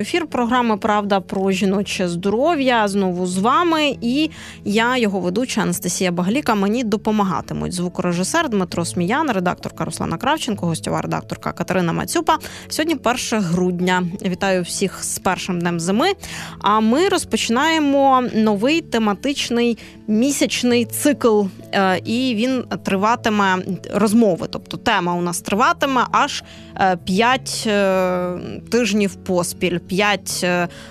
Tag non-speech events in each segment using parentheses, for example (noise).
Ефір програми Правда про жіноче здоров'я знову з вами. І я, його ведуча Анастасія Багаліка. Мені допомагатимуть звукорежисер Дмитро Сміян, редакторка Руслана Кравченко, гостьова редакторка Катерина Мацюпа. Сьогодні 1 грудня. Вітаю всіх з першим днем зими. А ми розпочинаємо новий тематичний місячний цикл, е, і він триватиме розмови. Тобто тема у нас триватиме аж 5 е, е, тижнів поспіль. 5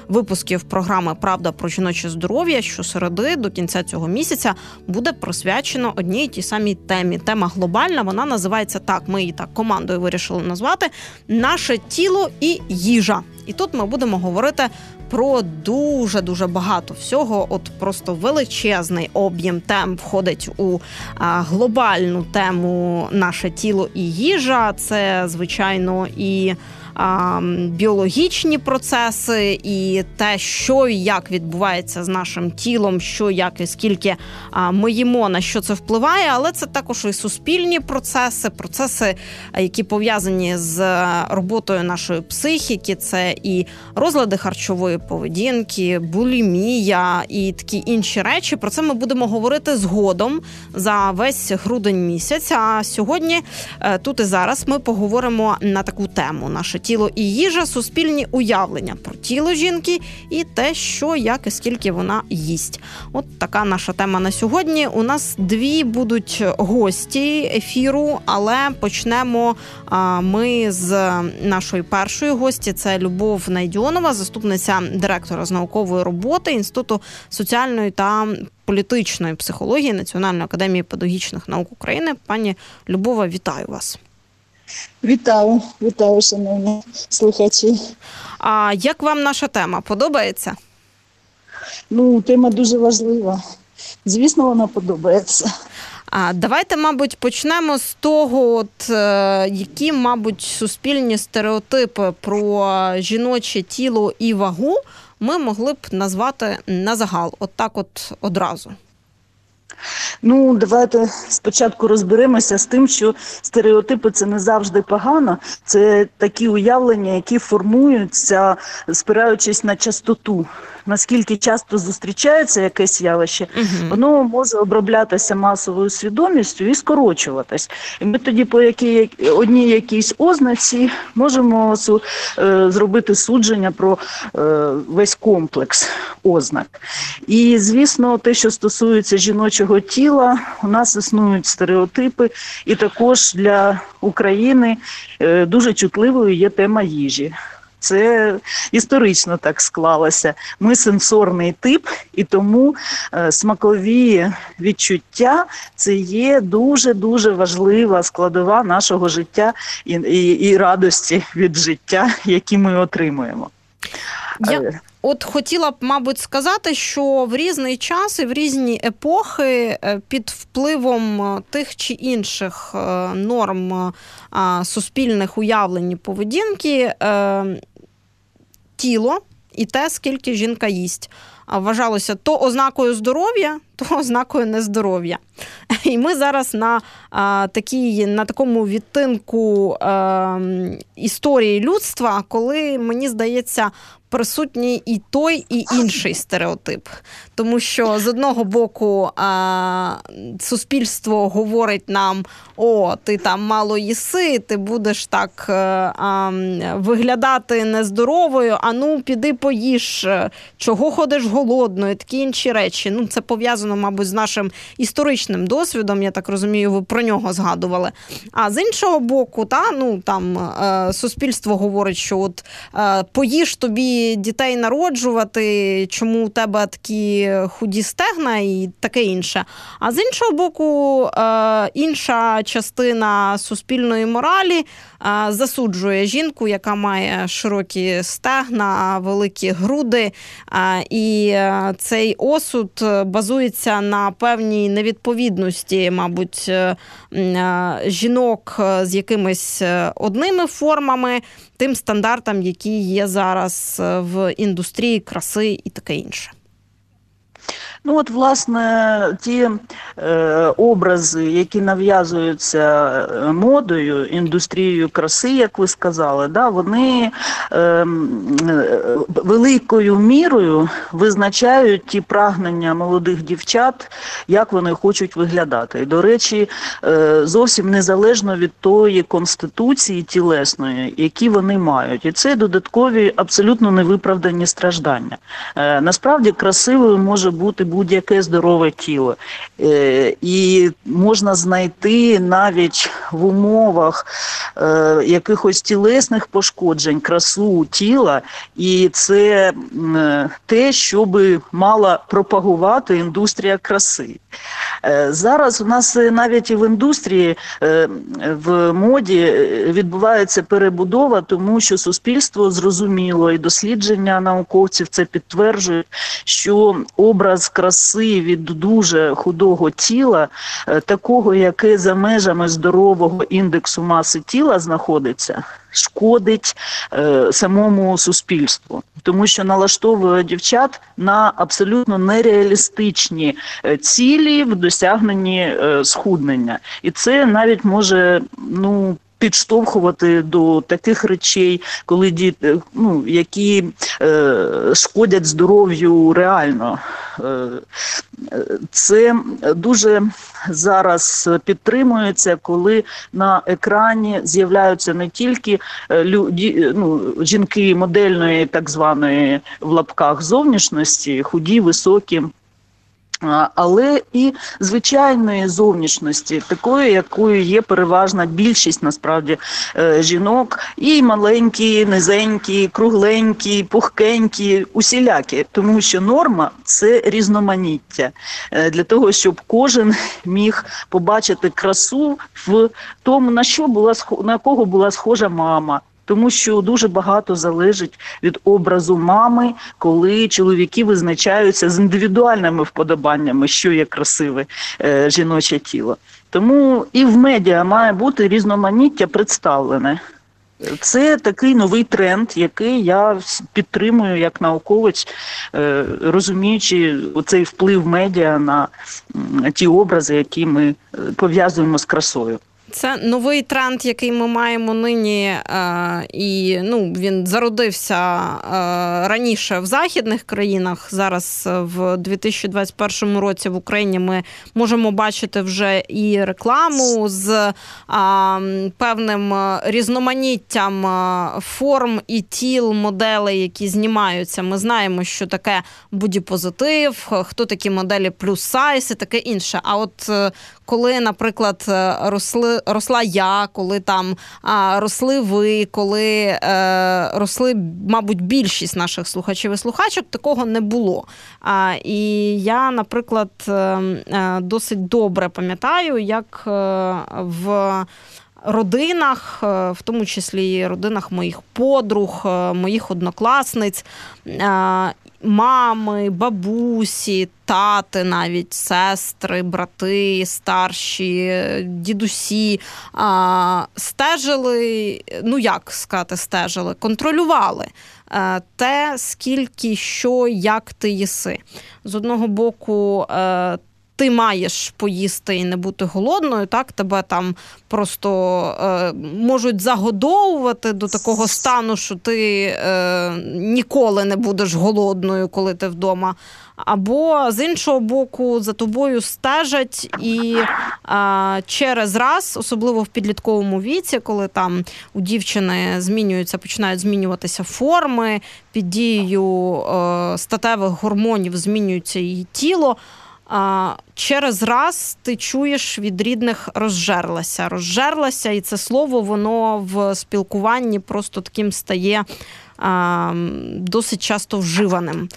випусків програми Правда про жіноче здоров'я щосереди до кінця цього місяця буде присвячено одній і тій самій темі. Тема глобальна. Вона називається так. Ми її так командою вирішили назвати наше тіло і їжа. І тут ми будемо говорити про дуже дуже багато всього. От просто величезний об'єм тем входить у а, глобальну тему наше тіло і їжа. Це звичайно і біологічні процеси, і те, що і як відбувається з нашим тілом, що як і скільки ми їмо, на що це впливає, але це також і суспільні процеси, процеси, які пов'язані з роботою нашої психіки, це і розлади харчової поведінки, булімія і такі інші речі. Про це ми будемо говорити згодом за весь грудень місяць. А сьогодні е, тут і зараз ми поговоримо на таку тему: наше тіло і їжа, суспільні уявлення про тіло жінки і те, що як і скільки вона їсть. От така наша тема на сьогодні. У нас дві будуть гості ефіру, але почнемо ми з нашої першої гості. Це Любов Найдьонова, заступниця директора з наукової роботи інституту соціальної та політичної психології Національної академії педагогічних наук України. Пані Любова, вітаю вас. Вітаю, вітаю, шановні слухачі. А як вам наша тема? Подобається? Ну, тема дуже важлива. Звісно, вона подобається. А давайте, мабуть, почнемо з того, от е, які, мабуть, суспільні стереотипи про жіноче тіло і вагу ми могли б назвати на загал, от так от одразу. Ну, давайте спочатку розберемося з тим, що стереотипи це не завжди погано. Це такі уявлення, які формуються, спираючись на частоту наскільки часто зустрічається якесь явище, угу. воно може оброблятися масовою свідомістю і скорочуватись. І ми тоді, по якій одній якійсь ознаці, можемо е, зробити судження про е, весь комплекс ознак. І звісно, те, що стосується жіночого тіла, у нас існують стереотипи, і також для України е, дуже чутливою є тема їжі. Це історично так склалося. Ми сенсорний тип, і тому е, смакові відчуття це є дуже дуже важлива складова нашого життя і, і, і радості від життя, які ми отримуємо. Я... Е, от хотіла б, мабуть, сказати, що в різний час і в різні епохи е, під впливом тих чи інших норм суспільних уявлень і поведінки тіло і те, скільки жінка їсть. Вважалося то ознакою здоров'я, то (laughs) ознакою нездоров'я. І ми зараз на а, такій, на такому відтинку а, історії людства, коли мені здається, присутній і той, і інший стереотип. Тому що з одного боку а, суспільство говорить нам: о, ти там мало їси, ти будеш так е, а, виглядати нездоровою, а ну піди поїж, чого ходиш голодною, такі інші речі. Ну, Це пов'язано, мабуть, з нашим історичним досвідом. Я так розумію, ви про нього згадували. А з іншого боку, та, ну, там, е, суспільство говорить, що от е, поїж тобі дітей народжувати, чому у тебе такі худі стегна і таке інше. А з іншого боку, е, інша частина суспільної моралі засуджує жінку, яка має широкі стегна, великі груди. Е, і цей осуд базується на певній невідповідності, мабуть, жінок з якимись одними формами тим стандартам, які є зараз е, в індустрії краси і таке інше. Ну от, власне, ті е, образи, які нав'язуються е, модою, індустрією краси, як ви сказали, да, вони е, е, великою мірою визначають ті прагнення молодих дівчат, як вони хочуть виглядати. І, до речі, е, зовсім незалежно від тої конституції тілесної, які вони мають. І це додаткові абсолютно невиправдані страждання. Е, Насправді красивою може бути будь-яке здорове тіло. Е, І можна знайти навіть в умовах е, якихось тілесних пошкоджень красу тіла, і це те, що би мала пропагувати індустрія краси. Е, Зараз у нас навіть і в індустрії в моді відбувається перебудова, тому що суспільство зрозуміло і дослідження науковців це підтверджують, що образ краси від дуже худого тіла, е, такого, яке за межами здорового індексу маси тіла знаходиться, шкодить е, самому суспільству, тому що налаштовує дівчат на абсолютно нереалістичні е, цілі в досягненні е, схуднення, і це навіть може ну. Підштовхувати до таких речей, коли діти, ну які е, шкодять здоров'ю реально. Е, це дуже зараз підтримується, коли на екрані з'являються не тільки е, люди, ну, жінки модельної, так званої в лапках зовнішності, худі, високі. Але і звичайної зовнішності, такої, якою є переважна більшість насправді е, жінок, і маленькі, низенькі, кругленькі, пухкенькі, усілякі, тому що норма це різноманіття. Е, для того, щоб кожен міг побачити красу в тому, на що була на кого була схожа мама. Тому що дуже багато залежить від образу мами, коли чоловіки визначаються з індивідуальними вподобаннями, що є красиве е, жіноче тіло. Тому і в медіа має бути різноманіття представлене. Це такий новий тренд, який я підтримую як науковець, е, розуміючи оцей вплив медіа на ті образи, які ми е, пов'язуємо з красою. Це новий тренд, який ми маємо нині, е, і ну він зародився е, раніше в західних країнах. Зараз е, в 2021 році в Україні ми можемо бачити вже і рекламу з певним різноманіттям форм і тіл моделей, які знімаються. Ми знаємо, що таке бодіпозитив, хто такі моделі плюс сайз і таке інше. А от коли, наприклад, е, росли, росла я, коли там а, росли ви, коли е, росли, мабуть, більшість наших слухачів і слухачок, такого не було. А, і я, наприклад, е, е, досить добре пам'ятаю, як в. Родинах, в тому числі родинах моїх подруг, моїх однокласниць, мами, бабусі, тати, навіть сестри, брати, старші, дідусі а, стежили, ну як сказати, стежили, контролювали е, те, скільки, що, як ти їси. З одного боку, е, ти маєш поїсти і не бути голодною, так тебе там просто е, можуть загодовувати до такого стану, що ти е, ніколи не будеш голодною, коли ти вдома. Або з іншого боку, за тобою стежать і а, через раз, особливо в підлітковому віці, коли там у дівчини змінюються, починають змінюватися форми, під дією е, статевих гормонів змінюється її тіло. А, через раз ти чуєш від рідних розжерлася. Розжерлася, і це слово воно в спілкуванні просто таким стає а, досить часто вживаним.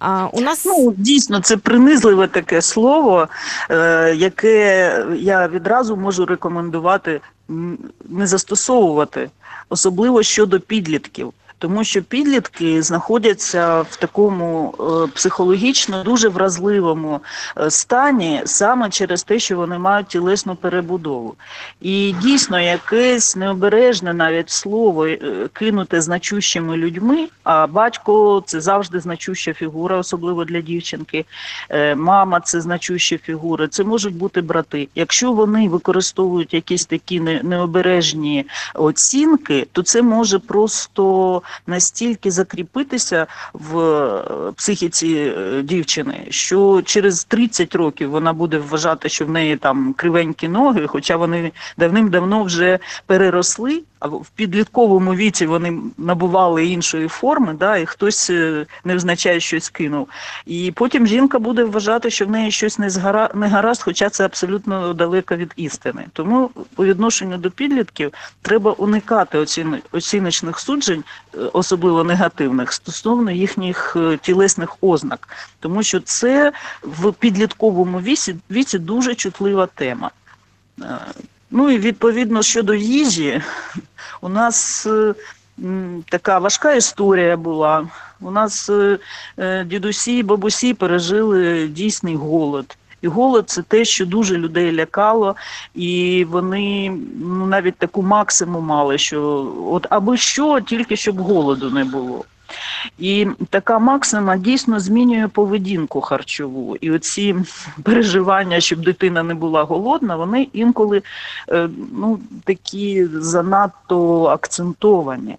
А, у нас Ну, дійсно, це принизливе таке слово, е, яке я відразу можу рекомендувати не застосовувати, особливо щодо підлітків. Тому що підлітки знаходяться в такому е, психологічно дуже вразливому е, стані саме через те, що вони мають тілесну перебудову. І дійсно якесь необережне навіть слово е, кинуте значущими людьми. А батько це завжди значуща фігура, особливо для дівчинки. Мама це значуща фігура. Це можуть бути брати. Якщо вони використовують якісь такі необережні оцінки, то це може просто настільки закріпитися в е, психіці е, дівчини, що через 30 років вона буде вважати, що в неї там кривенькі ноги, хоча вони давним-давно вже переросли, а в підлітковому віці вони набували іншої форми, да, і хтось е, невзначай щось кинув. І потім жінка буде вважати, що в неї щось не згара не гаразд, хоча це абсолютно далеко від істини. Тому по відношенню до підлітків треба уникати оціночних суджень, особливо негативних, стосовно їхніх е, тілесних ознак, тому що це в підлітковому віці, віці дуже чутлива тема. Е, Ну і відповідно щодо їжі, у нас е, така важка історія була. У нас дідусі і бабусі пережили дійсний голод. І голод це те, що дуже людей лякало, і вони ну, навіть таку максиму мали, що от аби що, тільки щоб голоду не було. І така максима дійсно змінює поведінку харчову. І оці переживання, щоб дитина не була голодна, вони інколи е, ну, такі занадто акцентовані.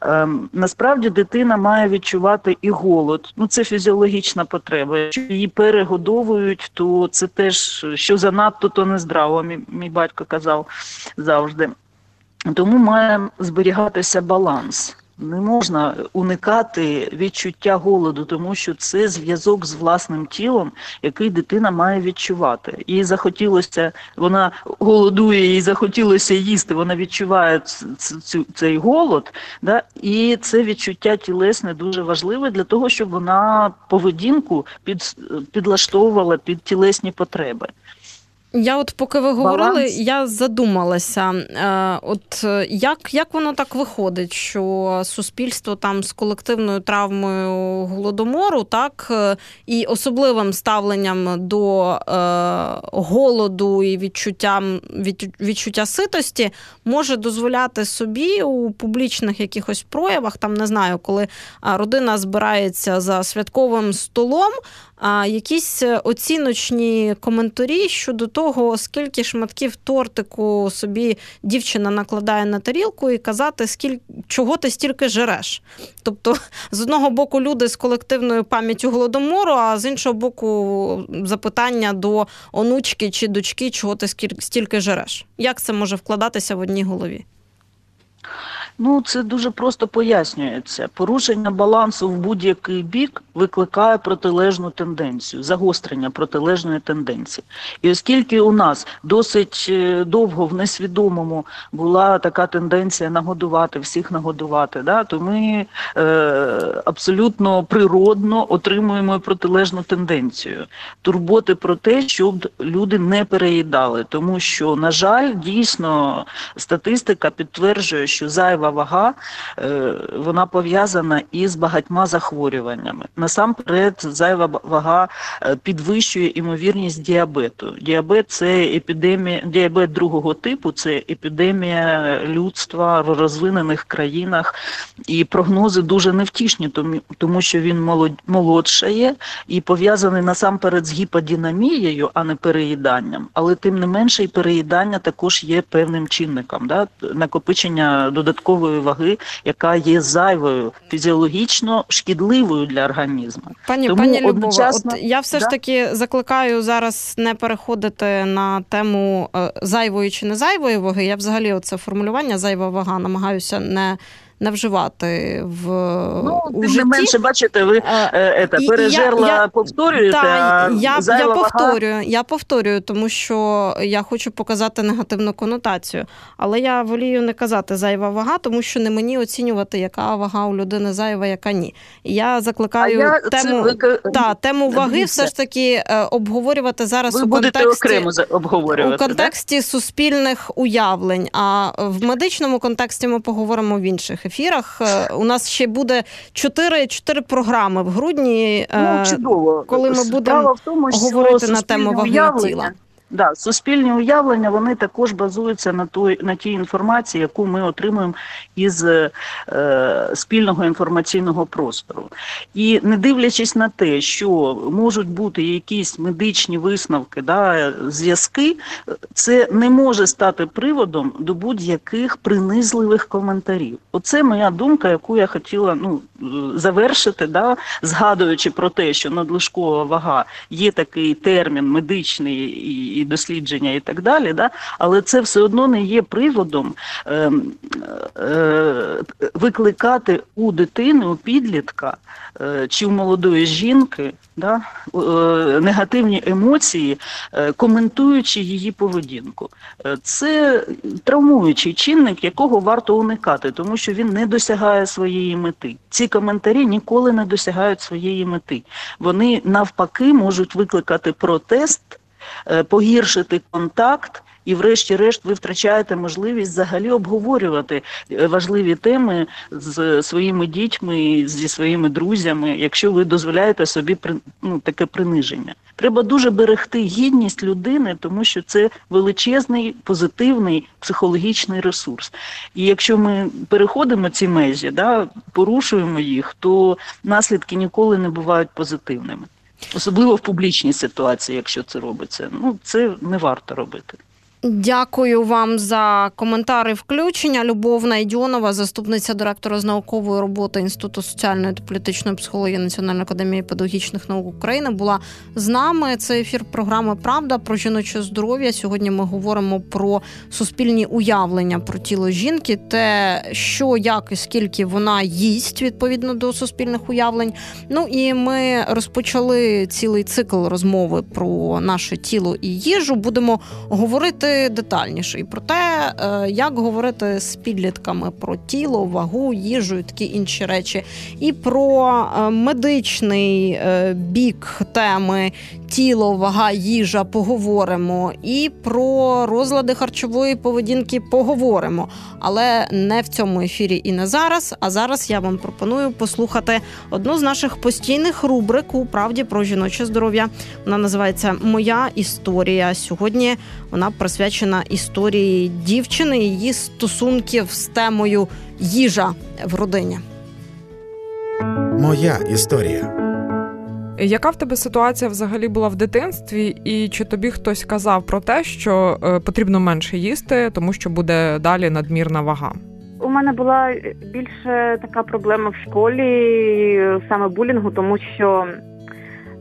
Ем, Насправді дитина має відчувати і голод. Ну, це фізіологічна потреба. Якщо її перегодовують, то це теж що занадто, то не здраво. Мій, мій батько казав завжди. Тому має зберігатися баланс. Не можна уникати відчуття голоду, тому що це зв'язок з власним тілом, який дитина має відчувати. Їй захотілося, вона голодує, їй захотілося їсти. Вона відчуває цю- цей голод, да? і це відчуття тілесне дуже важливе для того, щоб вона поведінку під, підлаштовувала під тілесні потреби. Я от поки ви говорили, Баланс. я задумалася. Е, от е, як, як воно так виходить, що суспільство там з колективною травмою голодомору, так е, і особливим ставленням до е, голоду і відчуттям від, відчуття ситості може дозволяти собі у публічних якихось проявах, там не знаю, коли родина збирається за святковим столом. А якісь оціночні коментарі щодо того, скільки шматків тортику собі дівчина накладає на тарілку, і казати, скільки чого ти стільки жереш. Тобто, з одного боку, люди з колективною пам'яттю голодомору, а з іншого боку, запитання до онучки чи дочки, чого ти стільки жереш. Як це може вкладатися в одній голові? Ну, це дуже просто пояснюється. Порушення балансу в будь-який бік викликає протилежну тенденцію, загострення протилежної тенденції. І оскільки у нас досить е, довго в несвідомому була така тенденція нагодувати, всіх нагодувати, да, то ми е, абсолютно природно отримуємо протилежну тенденцію. Турботи про те, щоб люди не переїдали. Тому що, на жаль, дійсно статистика підтверджує, що зайва вага е, вона пов'язана із багатьма захворюваннями. Насамперед, зайва вага е, підвищує імовірність діабету. Діабет це епідемія, діабет другого типу це епідемія людства в розвинених країнах, і прогнози дуже невтішні, тому- що він молодшає і пов'язаний насамперед з гіподинамією, а не переїданням. Але тим не менше, і переїдання також є певним чинником, да? накопичення додаткової ваги, яка є зайвою, фізіологічно шкідливою для організму. Пані, Тому пані Любова, от я все ж таки закликаю зараз не переходити на тему е, зайвої чи не зайвої ваги. Я взагалі оце формулювання зайва вага намагаюся не, не вживати в Ну, у тим житті. не менше, бачите, ви Е, е, і- пережерла, я- повторюєте, Та, а я, я зайва вага- я повторюю, тому що я хочу показати негативну конотацію. Але я волію не казати зайва вага, тому що не мені оцінювати, яка вага у людини зайва, яка ні. Я закликаю я тему, вик- та, тему ваги все ж таки е, обговорювати зараз ви у контексті. окремо обговорювати. У контексті суспільних уявлень, а в медичному контексті ми поговоримо в інших ефірах. Е, у нас ще буде чотири чотири програми в грудні. Ну, чудово. Коли ми будемо в тому, говорити на тему ваги тіла. Да, суспільні уявлення вони також базуються на той на тій інформації, яку ми отримуємо із е, спільного інформаційного простору. І не дивлячись на те, що можуть бути якісь медичні висновки, да, зв'язки, це не може стати приводом до будь-яких принизливих коментарів. Оце моя думка, яку я хотіла ну, завершити, да, згадуючи про те, що надлишкова вага є такий термін медичний і дослідження, і так далі. Да? Але це все одно не є приводом е, е, викликати у дитини, у підлітка е, чи у молодої жінки да, е, негативні емоції, е, коментуючи її поведінку. Е, це травмуючий чинник, якого варто уникати, тому що він не досягає своєї мети. Ці коментарі ніколи не досягають своєї мети. Вони навпаки можуть викликати протест. Е, погіршити контакт. І, врешті-решт, ви втрачаєте можливість взагалі обговорювати е, важливі теми з своїми дітьми, зі своїми друзями, якщо ви дозволяєте собі ну, таке приниження. Треба дуже берегти гідність людини, тому що це величезний позитивний психологічний ресурс. І якщо ми переходимо ці межі, да, порушуємо їх, то наслідки ніколи не бувають позитивними. Особливо в публічній ситуації, якщо це робиться, ну це не варто робити. Дякую вам за коментари включення. Любов Найдьонова, заступниця директора з наукової роботи Інституту соціальної та політичної психології Національної академії педагогічних наук України, була з нами. Це ефір програми Правда про жіноче здоров'я. Сьогодні ми говоримо про суспільні уявлення про тіло жінки, те, що як і скільки вона їсть відповідно до суспільних уявлень. Ну і ми розпочали цілий цикл розмови про наше тіло і їжу. Будемо говорити детальніше і про те, е, як говорити з підлітками про тіло, вагу, їжу і такі інші речі, і про е, медичний е, бік теми тіло, вага, їжа поговоримо, і про розлади харчової поведінки поговоримо. Але не в цьому ефірі і не зараз. А зараз я вам пропоную послухати одну з наших постійних рубрик у правді про жіноче здоров'я. Вона називається Моя історія. Сьогодні вона присвячена історії дівчини, її стосунків з темою їжа в родині. Моя історія. Яка в тебе ситуація взагалі була в дитинстві, і чи тобі хтось казав про те, що е, потрібно менше їсти, тому що буде далі надмірна вага? У мене була більше така проблема в школі, саме булінгу, тому що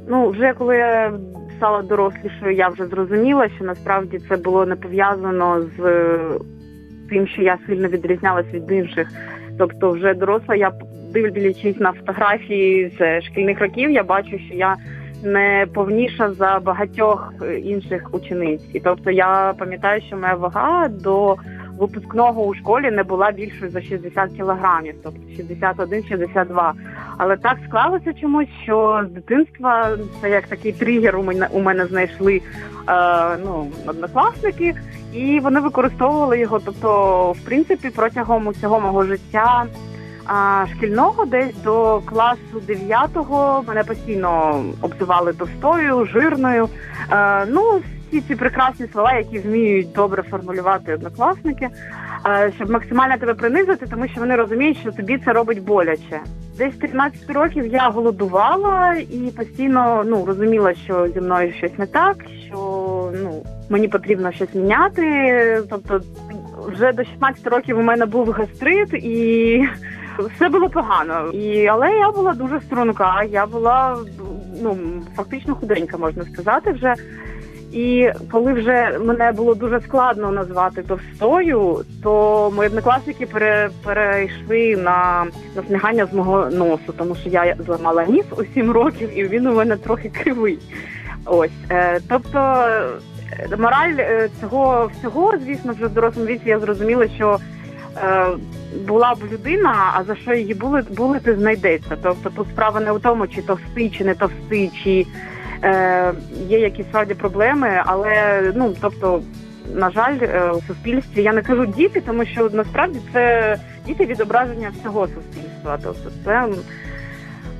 ну вже коли я стала дорослішою, я вже зрозуміла, що насправді це було не пов'язано з тим, що я сильно відрізнялась від інших. Тобто, вже доросла, я дивлячись на фотографії з шкільних років, я бачу, що я не повніша за багатьох інших учениць. І тобто я пам'ятаю, що моя вага до випускного у школі не була більшою за 60 кілограмів, тобто 61-62. Але так склалося чомусь, що з дитинства це як такий тригер у мене у мене знайшли е, ну, однокласники, і вони використовували його. Тобто, в принципі, протягом усього мого життя. А шкільного десь до класу 9-го мене постійно обзивали товстою, жирною. Е, ну всі ці прекрасні слова, які вміють добре формулювати однокласники, е, щоб максимально тебе принизити, тому що вони розуміють, що тобі це робить боляче. Десь 13 років я голодувала і постійно ну розуміла, що зі мною щось не так, що ну мені потрібно щось міняти. Тобто, вже до 16 років у мене був гастрит і. Все було погано, і але я була дуже струнка. Я була ну фактично худенька, можна сказати, вже і коли вже мене було дуже складно назвати товстою, то мої однокласники пере, перейшли на насмігання з мого носу, тому що я зламала ніс у сім років, і він у мене трохи кривий. Ось е, тобто е, мораль е, цього всього, звісно, вже в дорослому віці я зрозуміла, що була б людина, а за що її були, були ти знайдеться. Тобто тут справа не в тому, чи товстий, чи не товстий, чи е, є якісь справді проблеми, але ну тобто на жаль, е, у суспільстві я не кажу діти, тому що насправді це діти відображення всього суспільства. Тобто це.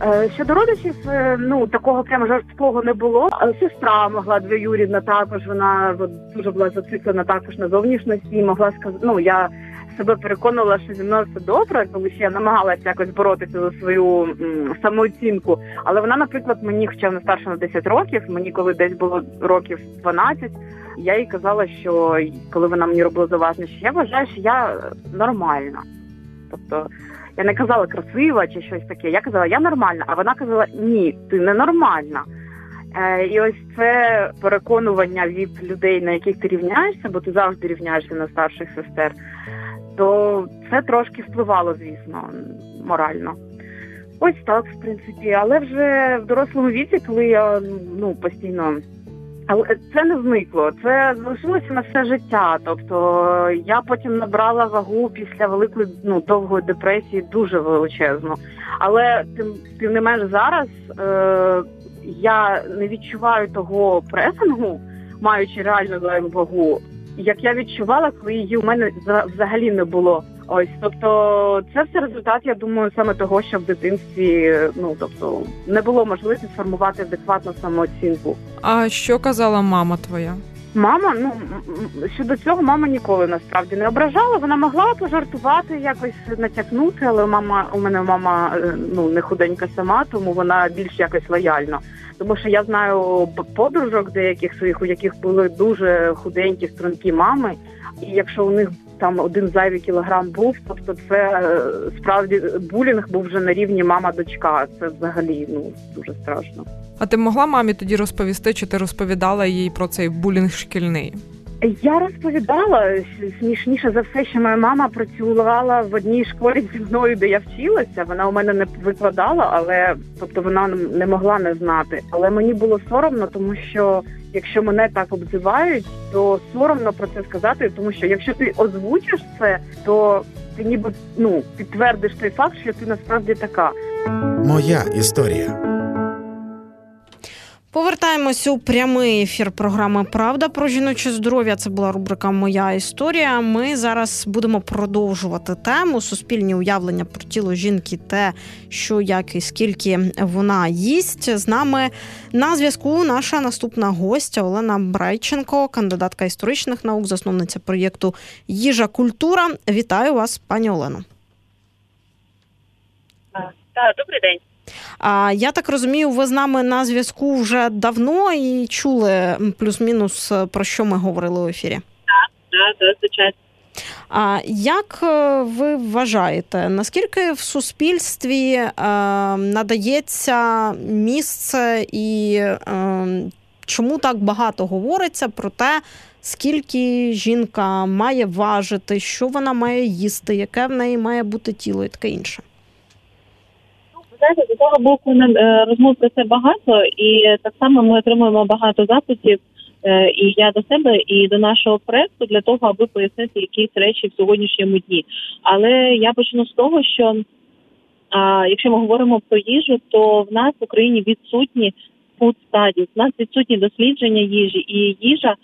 Е, щодо родичів, е, ну такого прямо жорсткого не було. Сестра могла двоюрідна також. Вона дуже була зациклена також на зовнішності. Могла сказати, ну я себе переконувала, що зі мною все добре, коли ще я намагалася якось боротися за свою м, самооцінку. Але вона, наприклад, мені, хоча вона старша на 10 років, мені коли десь було років 12, я їй казала, що коли вона мені робила зауваження, що я вважаю, що я нормальна. Тобто я не казала красива чи щось таке. Я казала, я нормальна, а вона казала, ні, ти не нормальна. Е, І ось це переконування від людей, на яких ти рівняєшся, бо ти завжди рівняєшся на старших сестер, то це трошки впливало, звісно, морально. Ось так, в принципі. Але вже в дорослому віці, коли я ну постійно. Але це не зникло, це залишилося на все життя. Тобто я потім набрала вагу після великої ну довгої депресії, дуже величезно. Але тим тим не менш зараз е, я не відчуваю того пресингу, маючи реально вагу, як я відчувала, коли її у мене взагалі не було. Ось, тобто, це все результат, я думаю, саме того, що в дитинстві ну тобто не було можливості сформувати адекватну самооцінку. А що казала мама твоя? Мама, ну щодо цього, мама ніколи насправді не ображала. Вона могла пожартувати, якось натякнути, але мама у мене мама е, ну не худенька сама, тому вона більш якось лояльна. Тому що я знаю подружок деяких своїх, у яких були дуже худенькі стрункі мами, і якщо у них там один зайвий кілограм був, тобто це е, справді булінг був вже на рівні мама-дочка. Це взагалі ну дуже страшно. А ти могла мамі тоді розповісти, чи ти розповідала їй про цей булінг шкільний? Я розповідала смішніше за все, що моя мама працювала в одній школі зі мною, де я вчилася. Вона у мене не викладала, але тобто вона не могла не знати. Але мені було соромно, тому що якщо мене так обзивають, то соромно про це сказати, тому що якщо ти озвучиш це, то ти ніби ну підтвердиш той факт, що ти насправді така. Моя історія. Повертаємось у прямий ефір програми Правда про жіноче здоров'я. Це була рубрика Моя історія. Ми зараз будемо продовжувати тему суспільні уявлення про тіло жінки, те, що як і скільки вона їсть. З нами на зв'язку наша наступна гостя Олена Брайченко, кандидатка історичних наук, засновниця проєкту Їжа Культура. Вітаю вас, пані Олено. Добрий день. А я так розумію, ви з нами на зв'язку вже давно і чули плюс-мінус про що ми говорили в ефірі? Так, так, так, звичайно. А як е, ви вважаєте, наскільки в суспільстві е, надається місце і е, чому так багато говориться про те, скільки жінка має важити, що вона має їсти, яке в неї має бути тіло і таке інше? Знаєте, з того боку е, розмов про це багато, і так само ми отримуємо багато запитів. Е, і я до себе, і до нашого проекту для того, аби пояснити якісь речі в сьогоднішньому дні. Але я почну з того, що а, якщо ми говоримо про їжу, то в нас в Україні відсутні food studies, в нас відсутні дослідження їжі, і їжа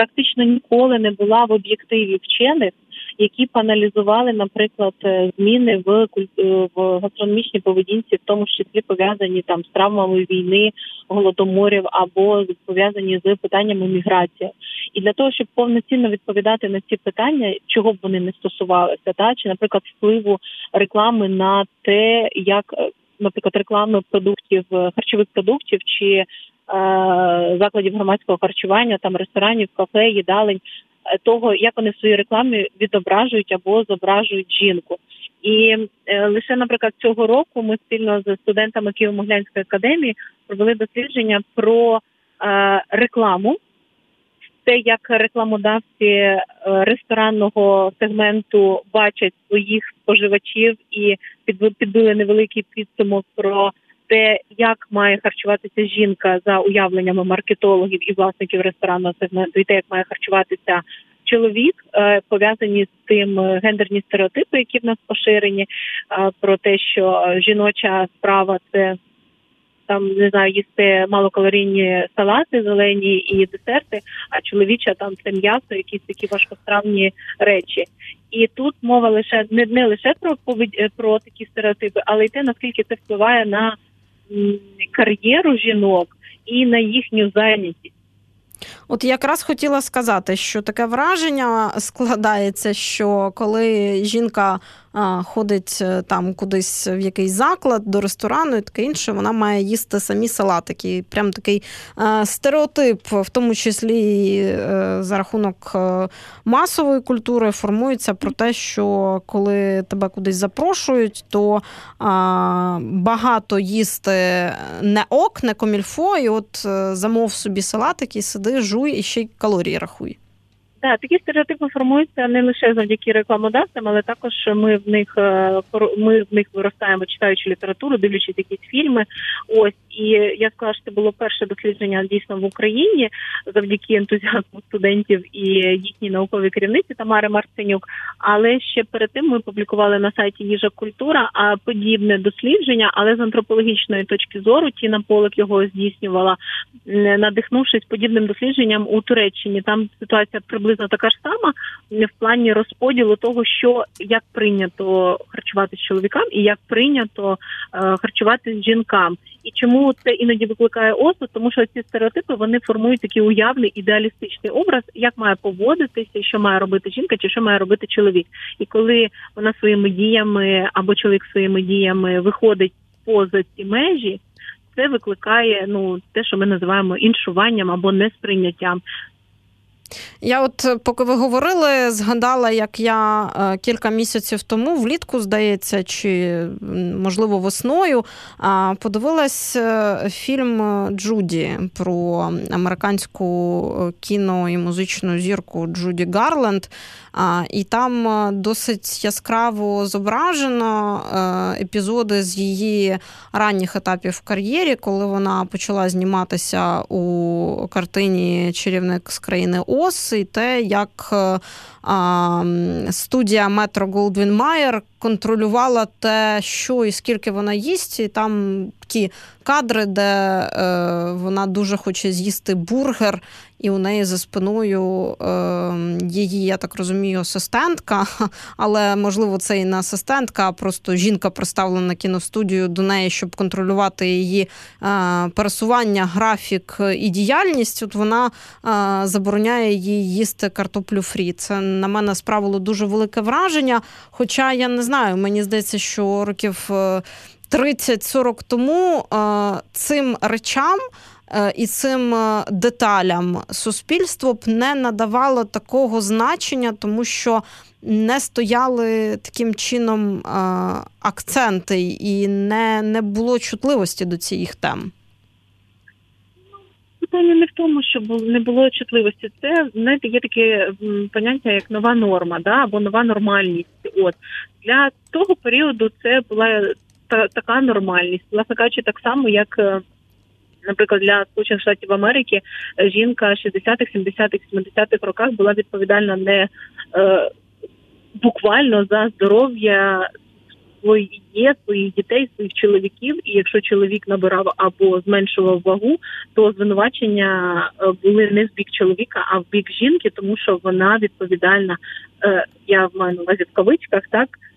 практично ніколи не була в об'єктиві вчених які б аналізували, наприклад, е, зміни в е, в гастрономічній поведінці, в тому числі пов'язані там з травмами війни, голодоморів або пов'язані з питаннями міграції. І для того, щоб повноцінно відповідати на ці питання, чого б вони не стосувалися, та чи, наприклад, впливу реклами на те, як е, наприклад, реклами продуктів харчових продуктів чи закладів громадського харчування, там ресторанів, кафе, їдалень Е, того, як вони в своїй рекламі відображують або зображують жінку. І е, лише, наприклад, цього року ми спільно з студентами Києво-Могилянської академії провели дослідження про е, рекламу. Те, як рекламодавці е, ресторанного сегменту бачать своїх споживачів і підбили невеликий підсумок про те, як має харчуватися жінка за уявленнями маркетологів і власників ресторанного сегменту, і те, як має харчуватися чоловік, е, пов'язані з тим е, гендерні стереотипи, які в нас поширені, е, про те, що жіноча справа це там не знаю їсти малокалорійні салати, зелені і десерти, а чоловіча там це м'ясо, якісь такі важкостравні речі. І тут мова лише не не лише про поведь про такі стереотипи, але й те наскільки це впливає на кар'єру жінок і на їхню зайнятість. От якраз хотіла сказати, що таке враження складається, що коли жінка ходить е, там кудись в якийсь заклад до ресторану і таке інше, вона має їсти самі салатики. Прям такий е, стереотип, в тому числі е, за рахунок масової культури, формується про те, що коли тебе кудись запрошують, то багато їсти не ок, не комільфо, і от замов собі салатики, сиди, жуй і ще й калорії рахуй. Так, такі стереотипи формуються не лише завдяки рекламодавцям, але також ми в них е, ми в них виростаємо, читаючи літературу, дивлячись якісь фільми. Ось я скажу, що це було перше дослідження дійсно в Україні завдяки ентузіазму студентів і їхній науковій керівниці Тамари Марценюк. Але ще перед тим ми публікували на сайті Їжа Культура подібне дослідження, але з антропологічної точки зору Тіна Полик його здійснювала, надихнувшись подібним дослідженням у Туреччині. Там ситуація приблизно така ж сама в плані розподілу того, що як прийнято харчувати з чоловікам і як прийнято е, харчувати з жінкам. І чому це іноді викликає осуд? Тому що ці стереотипи вони формують такий уявний ідеалістичний образ, як має поводитися, що має робити жінка, чи що має робити чоловік. І коли вона своїми діями або чоловік своїми діями виходить поза ці межі. Це викликає ну те, що ми називаємо іншуванням або несприйняттям. Я, от, е, поки ви говорили, згадала, як я е, кілька місяців тому, влітку, здається, чи можливо весною, подивилась е, фільм Джуді про американську кіно і музичну зірку Джуді Гарленд. І там досить яскраво зображено епізоди з її ранніх етапів в кар'єрі, коли вона почала зніматися у картині Чарівник з країни Ос, і те, як студія Метро Голдвін Майер контролювала те, що і скільки вона їсть, і там такі кадри, де е, вона дуже хоче з'їсти бургер, і у неї за спиною е, її, я так розумію, асистентка, (laughs) але можливо це і не асистентка, а просто жінка представлена кіностудію до неї, щоб контролювати її е, пересування, графік і діяльність. От вона е, забороняє їй їсти картоплю фрі. Це на мене справило дуже велике враження. Хоча я не знаю, мені здається, що років 30-40 е, тому е, цим речам. Е, і цим деталям суспільство б не надавало такого значення, тому що не стояли таким чином акценти, і не не було чутливості до цих тем питання не в тому, що не було чутливості. Це знаєте, є таке поняття як нова норма, да або нова нормальність. От для того періоду це була та така нормальність, власне кажучи, так само, як. Е, наприклад, для Сполучених Штатів Америки жінка 60-х, 70-х, 70-х роках була відповідальна не е, буквально за здоров'я своє своїх дітей, своїх чоловіків. І якщо чоловік набирав або зменшував вагу, то звинувачення е, були не з бік чоловіка, а в бік жінки, тому що вона відповідальна. Е, я маю на увазі в кавичках, так е,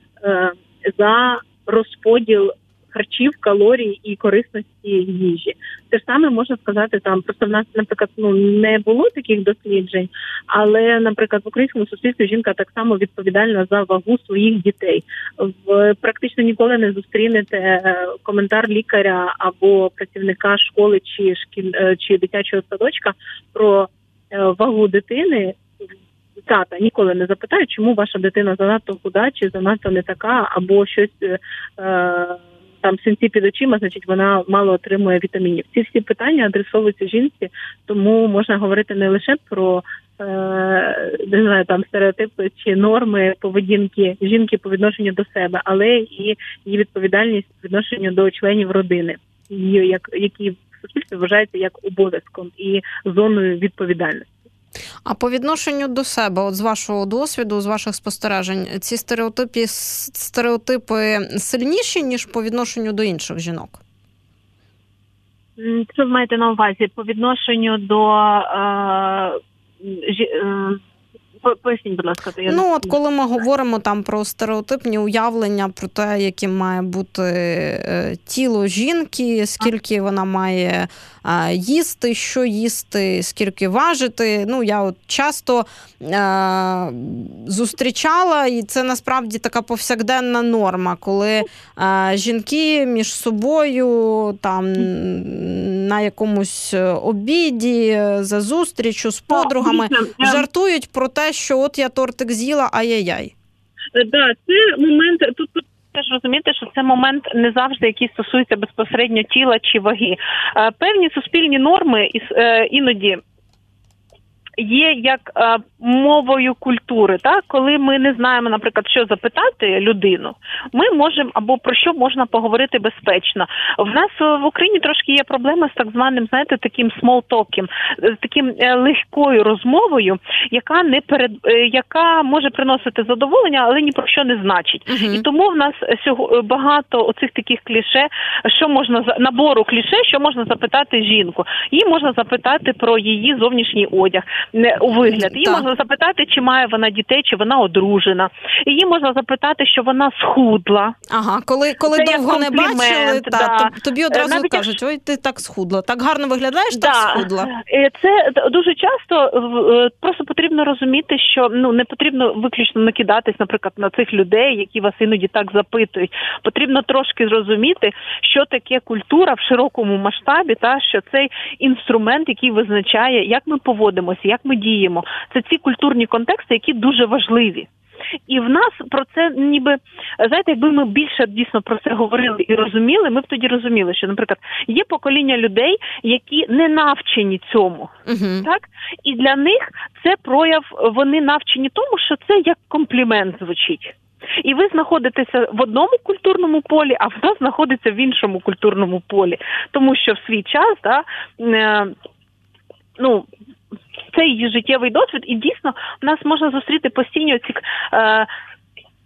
за розподіл харчів, калорій і корисності їжі. Те ж саме можна сказати там. Просто в нас, наприклад, ну не було таких досліджень, але, наприклад, в українському суспільстві жінка так само відповідальна за вагу своїх дітей. В практично ніколи не зустрінете е, коментар лікаря або працівника школи чи шкіль е, чи дитячого садочка про е, вагу дитини. Тата ніколи не запитають, чому ваша дитина занадто худа, чи занадто не така, або щось е, там синці під очима, значить вона мало отримує вітамінів. Ці всі питання адресовуються жінці, тому можна говорити не лише про е, не знаю, там стереотипи чи норми поведінки жінки по відношенню до себе, але і її відповідальність по відношенню до членів родини, її як які в суспільстві вважаються як обов'язком і зоною відповідальності. А по відношенню до себе, от з вашого досвіду, з ваших спостережень, ці стереотипи стереотипи сильніші, ніж по відношенню до інших жінок? Що ви маєте на увазі по відношенню до е, жі, е, Поясніть, будь ласка, я ну от коли ми говоримо там про стереотипні уявлення про те, яким має бути е, тіло жінки, скільки вона має е, їсти, що їсти, скільки важити. Ну я от часто е, зустрічала, і це насправді така повсякденна норма, коли е, жінки між собою там на якомусь обіді за зустрічю з подругами жартують про те що от я тортик з'їла, ай-яй-яй. Так, да, це момент тут. Теж розуміти, що це момент не завжди, який стосується безпосередньо тіла чи ваги. Е, певні суспільні норми е, іноді є як е, мовою культури. Так? Коли ми не знаємо, наприклад, що запитати людину, ми можемо або про що можна поговорити безпечно. В нас в Україні трошки є проблема з так званим, знаєте, таким смолтоком, з таким е, легкою розмовою, яка не перед е, яка може приносити задоволення, але ні про що не значить. uh І тому в нас сього багато оцих таких кліше, що можна набору кліше, що можна запитати жінку. Її можна запитати про її зовнішній одяг не у вигляд. Її так. можна запитати, чи має вона дітей, чи вона одружена. Її можна запитати, що вона схудла. Ага, коли коли Це довго не бачили, да. та, тобі одразу Навіть кажуть, ой, ти так схудла. Так гарно виглядаєш, да. так схудла. Е, це дуже часто е, просто потрібно розуміти, що ну не потрібно виключно накидатись, наприклад, на цих людей, які вас іноді так запитують. Потрібно трошки зрозуміти, що таке культура в широкому масштабі, та що цей інструмент, який визначає, як ми поводимося, як ми діємо. Це ці культурні контексти, які дуже важливі. І в нас про це ніби знаєте, якби ми більше дійсно про це говорили і розуміли, ми б тоді розуміли, що, наприклад, є покоління людей, які не навчені цьому, uh так і для них це прояв, вони навчені тому, що це як комплімент звучить. І ви знаходитеся в одному культурному полі, а вона знаходиться в іншому культурному полі, тому що в свій час да, е, ну це її життєвий досвід, і дійсно в нас можна зустріти постійно ці е,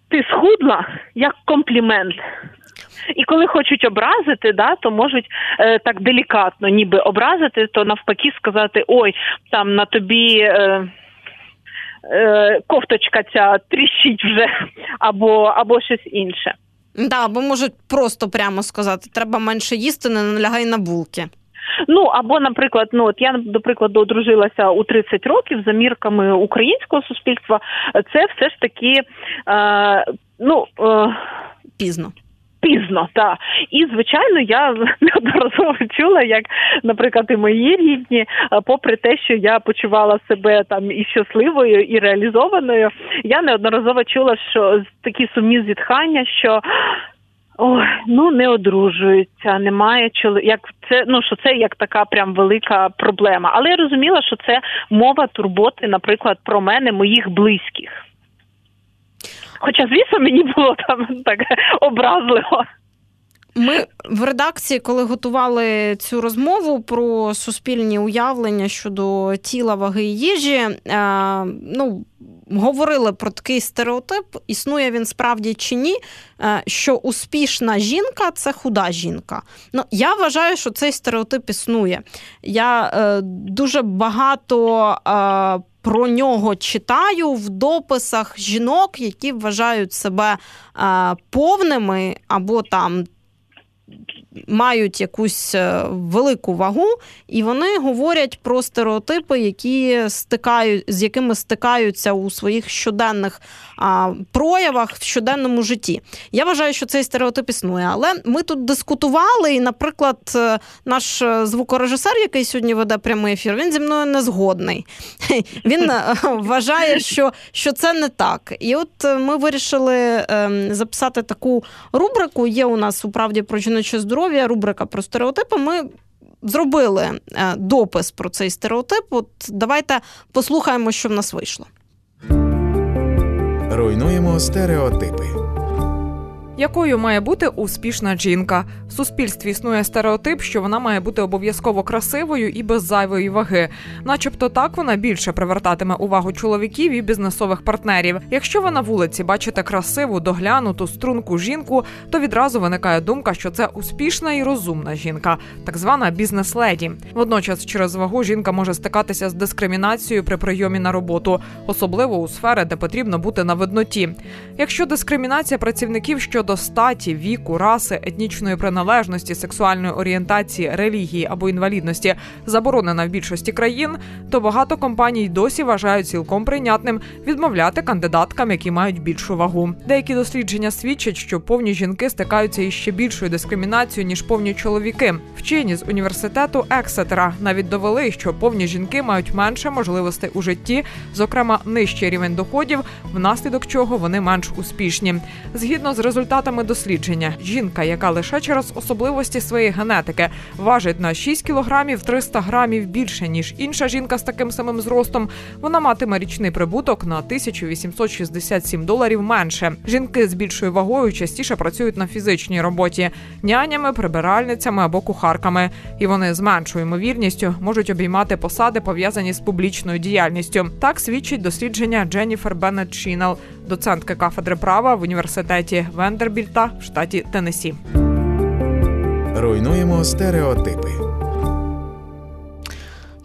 ти схудла як комплімент. І коли хочуть образити, да, то можуть е, так делікатно, ніби образити, то навпаки сказати: ой, там на тобі. Е, е Кофточка ця тріщить вже, або або щось інше. Да, або можуть просто прямо сказати: треба менше їсти, не налягай на булки. Ну або, наприклад, ну от я до прикладу одружилася у 30 років за мірками українського суспільства. Це все ж таки е, ну е, пізно. Пізно, так. І, звичайно, я (laughs) неодноразово чула, як, наприклад, і мої рідні, попри те, що я почувала себе там і щасливою, і реалізованою, я неодноразово чула, що такі сумні зітхання, що Ой, ну не одружуються, немає чоловік. Як це ну що це як така прям велика проблема. Але я розуміла, що це мова турботи, наприклад, про мене, моїх близьких. Хоча, звісно, мені було там так образливо. Ми в редакції, коли готували цю розмову про суспільні уявлення щодо тіла ваги і їжі, е, ну говорили про такий стереотип, існує він справді чи ні, е, що успішна жінка це худа жінка. Ну, Я вважаю, що цей стереотип існує. Я е, дуже багато. Е, про нього читаю в дописах жінок, які вважають себе е, повними або там мають якусь е, велику вагу, і вони говорять про стереотипи, які стикають, з якими стикаються у своїх щоденних а, проявах в щоденному житті. Я вважаю, що цей стереотип існує. Але ми тут дискутували, і, наприклад, е, наш е, звукорежисер, який сьогодні веде прямий ефір, він зі мною не згодний. (laughs) Він вважає, що, що це не так. І от ми вирішили ем, записати таку рубрику. Є у нас у правді про жіноче здоров'я, рубрика про стереотипи. Ми зробили е, допис про цей стереотип. От давайте послухаємо, що в нас вийшло. Руйнуємо стереотипи. Якою має бути успішна жінка? В суспільстві існує стереотип, що вона має бути обов'язково красивою і без зайвої ваги, начебто так вона більше привертатиме увагу чоловіків і бізнесових партнерів. Якщо ви на вулиці бачите красиву, доглянуту струнку жінку, то відразу виникає думка, що це успішна і розумна жінка, так звана бізнес-леді. Водночас, через вагу жінка може стикатися з дискримінацією при прийомі на роботу, особливо у сфери, де потрібно бути на видноті. Якщо дискримінація працівників щодо статі, віку, раси, етнічної приналежності, сексуальної орієнтації, релігії або інвалідності заборонена в більшості країн, то багато компаній досі вважають цілком прийнятним відмовляти кандидаткам, які мають більшу вагу. Деякі дослідження свідчать, що повні жінки стикаються із ще більшою дискримінацією ніж повні чоловіки. Вчені з університету Ексетера навіть довели, що повні жінки мають менше можливостей у житті, зокрема нижчий рівень доходів, внаслідок чого вони менш успішні. Згідно з результатами дослідження, жінка, яка лише через особливості своєї генетики важить на 6 кілограмів 300 грамів більше ніж інша жінка з таким самим зростом, вона матиме річний прибуток на 1867 доларів менше. Жінки з більшою вагою частіше працюють на фізичній роботі нянями, прибиральницями або кухарками, і вони з меншою ймовірністю можуть обіймати посади пов'язані з публічною діяльністю. Так свідчить дослідження Дженніфер Беннет Шінел, доцентки кафедри права в університеті Вендербільта в штаті Теннессі. Руйнуємо стереотипи.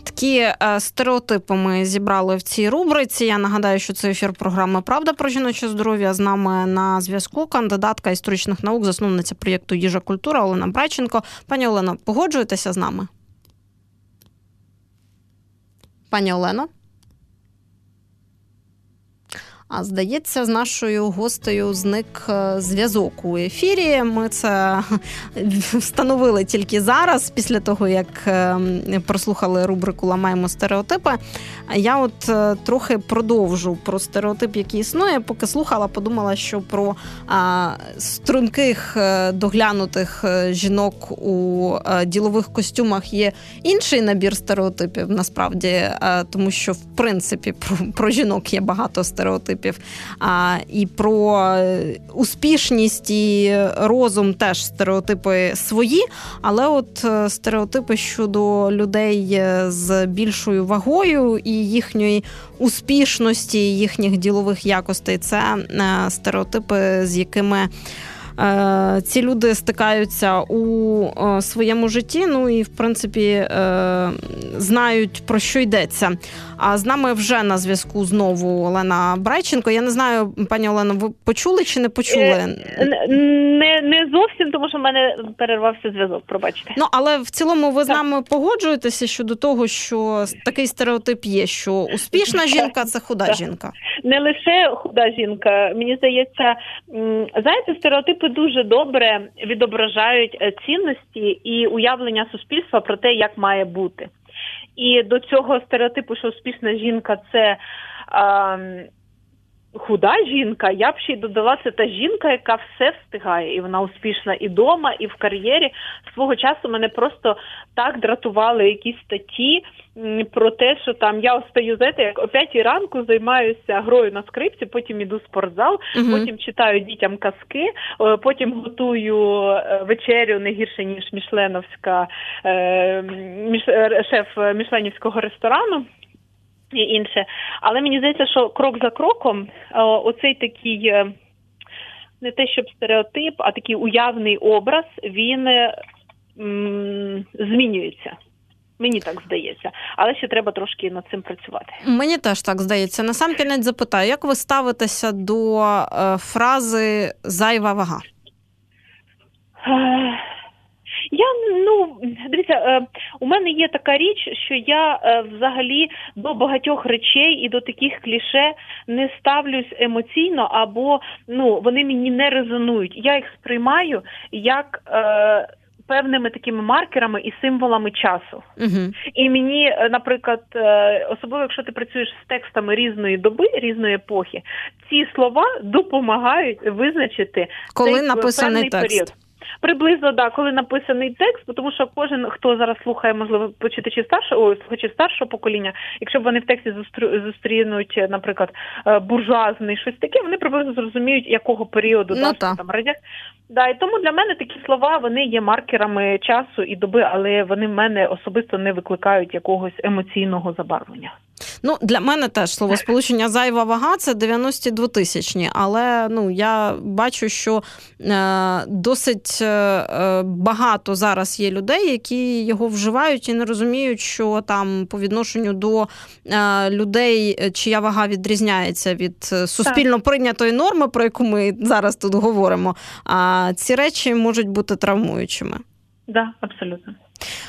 Такі е, стереотипи ми зібрали в цій рубриці. Я нагадаю, що це ефір програми Правда про жіноче здоров'я. З нами на зв'язку кандидатка історичних наук, засновниця проєкту Їжа культура Олена Брайченко. Пані Олено, погоджуєтеся з нами? Пані Олено? А здається, з нашою гостею зник е, зв'язок у ефірі. Ми це (laughs) встановили тільки зараз, після того як е, прослухали рубрику Ламаємо стереотипи. Я от е, трохи продовжу про стереотип, який існує. Поки слухала, подумала, що про струнких доглянутих жінок у ділових костюмах є інший набір стереотипів, насправді, тому що в принципі про, про жінок є багато стереотипів стереотипів. А, І про успішність і розум теж стереотипи свої, але от е, стереотипи щодо людей е, з більшою вагою і їхньої успішності, їхніх ділових якостей це е, стереотипи, з якими. Ці люди стикаються у своєму житті, ну і в принципі знають про що йдеться. А з нами вже на зв'язку знову Олена Брайченко. Я не знаю, пані Олено, ви почули чи не почули? Е, не не зовсім, тому що в мене перервався зв'язок. Пробачте. Ну але в цілому ви з нами погоджуєтеся щодо того, що такий стереотип є, що успішна (laughs) жінка це худа так. жінка. Не лише худа жінка. Мені здається, знаєте, стереотипи дуже добре відображають е, цінності і уявлення суспільства про те, як має бути. І до цього стереотипу, що успішна жінка це а, худа жінка, я б ще й додала це та жінка, яка все встигає, і вона успішна і вдома, і в кар'єрі. Свого часу мене просто так дратували якісь статті про те, що там я встаю, знаєте, як о п'ятій ранку займаюся грою на скрипці, потім іду в спортзал, uh потім читаю дітям казки, е, потім готую е, вечерю не гірше ніж Мішленовська е, міш, шеф Мішленівського ресторану. І інше, але мені здається, що крок за кроком, оцей такий не те, щоб стереотип, а такий уявний образ, він м, змінюється. Мені так здається, але ще треба трошки над цим працювати. Мені теж так здається. Насам кінець запитаю, як ви ставитеся до е, фрази зайва вага? Я ну дивіться, е, у мене є така річ, що я е, взагалі до багатьох речей і до таких кліше не ставлюсь емоційно, або ну вони мені не резонують. Я їх сприймаю як. Е, певними такими маркерами і символами часу. Угу. І мені, е, наприклад, особливо якщо ти працюєш з текстами різної доби, різної епохи, ці слова допомагають визначити коли цей написаний текст. період. Приблизно да, коли написаний текст, тому що кожен, хто зараз слухає, можливо, почитачі старшого ой, слухачі старшого покоління, якщо б вони в тексті зустрі- зустрінуть, наприклад, е, буржуазний щось таке, вони приблизно зрозуміють, якого періоду Ну, да, та. там радяк. Да, і тому для мене такі слова вони є маркерами часу і доби, але вони в мене особисто не викликають якогось емоційного забарвлення. Ну, для мене теж словосполучення зайва вага це 92 тисячні, але ну, я бачу, що е, досить е, е, багато зараз є людей, які його вживають і не розуміють, що там по відношенню до е, людей, чия вага відрізняється від е, суспільно прийнятої норми, про яку ми зараз тут говоримо. А ці речі можуть бути травмуючими. Да, абсолютно.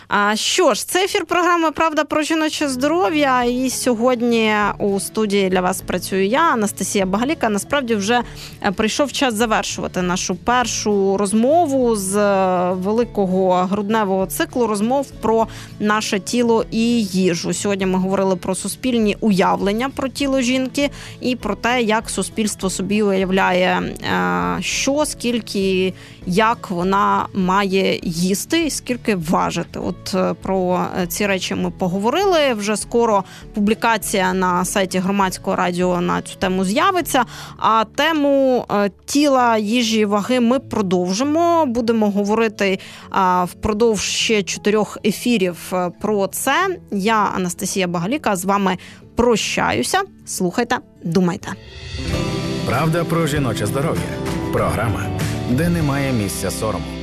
А що ж, це ефір програми Правда про жіноче здоров'я. І сьогодні у студії для вас працюю я, Анастасія Багаліка. Насправді вже е, прийшов час завершувати нашу першу розмову з е, великого грудневого циклу розмов про наше тіло і їжу. Сьогодні ми говорили про суспільні уявлення про тіло жінки і про те, як суспільство собі уявляє, е, що скільки, як вона має їсти, і скільки важити. От е, про е, ці речі ми поговорили. Вже скоро публікація на сайті громадського радіо на цю тему з'явиться. А тему е, тіла, їжі, ваги ми продовжимо. Будемо говорити впродовж ще чотирьох ефірів про це. Я Анастасія Багаліка з вами прощаюся. Слухайте, думайте. Правда про жіноче здоров'я. Програма, де немає місця сорому.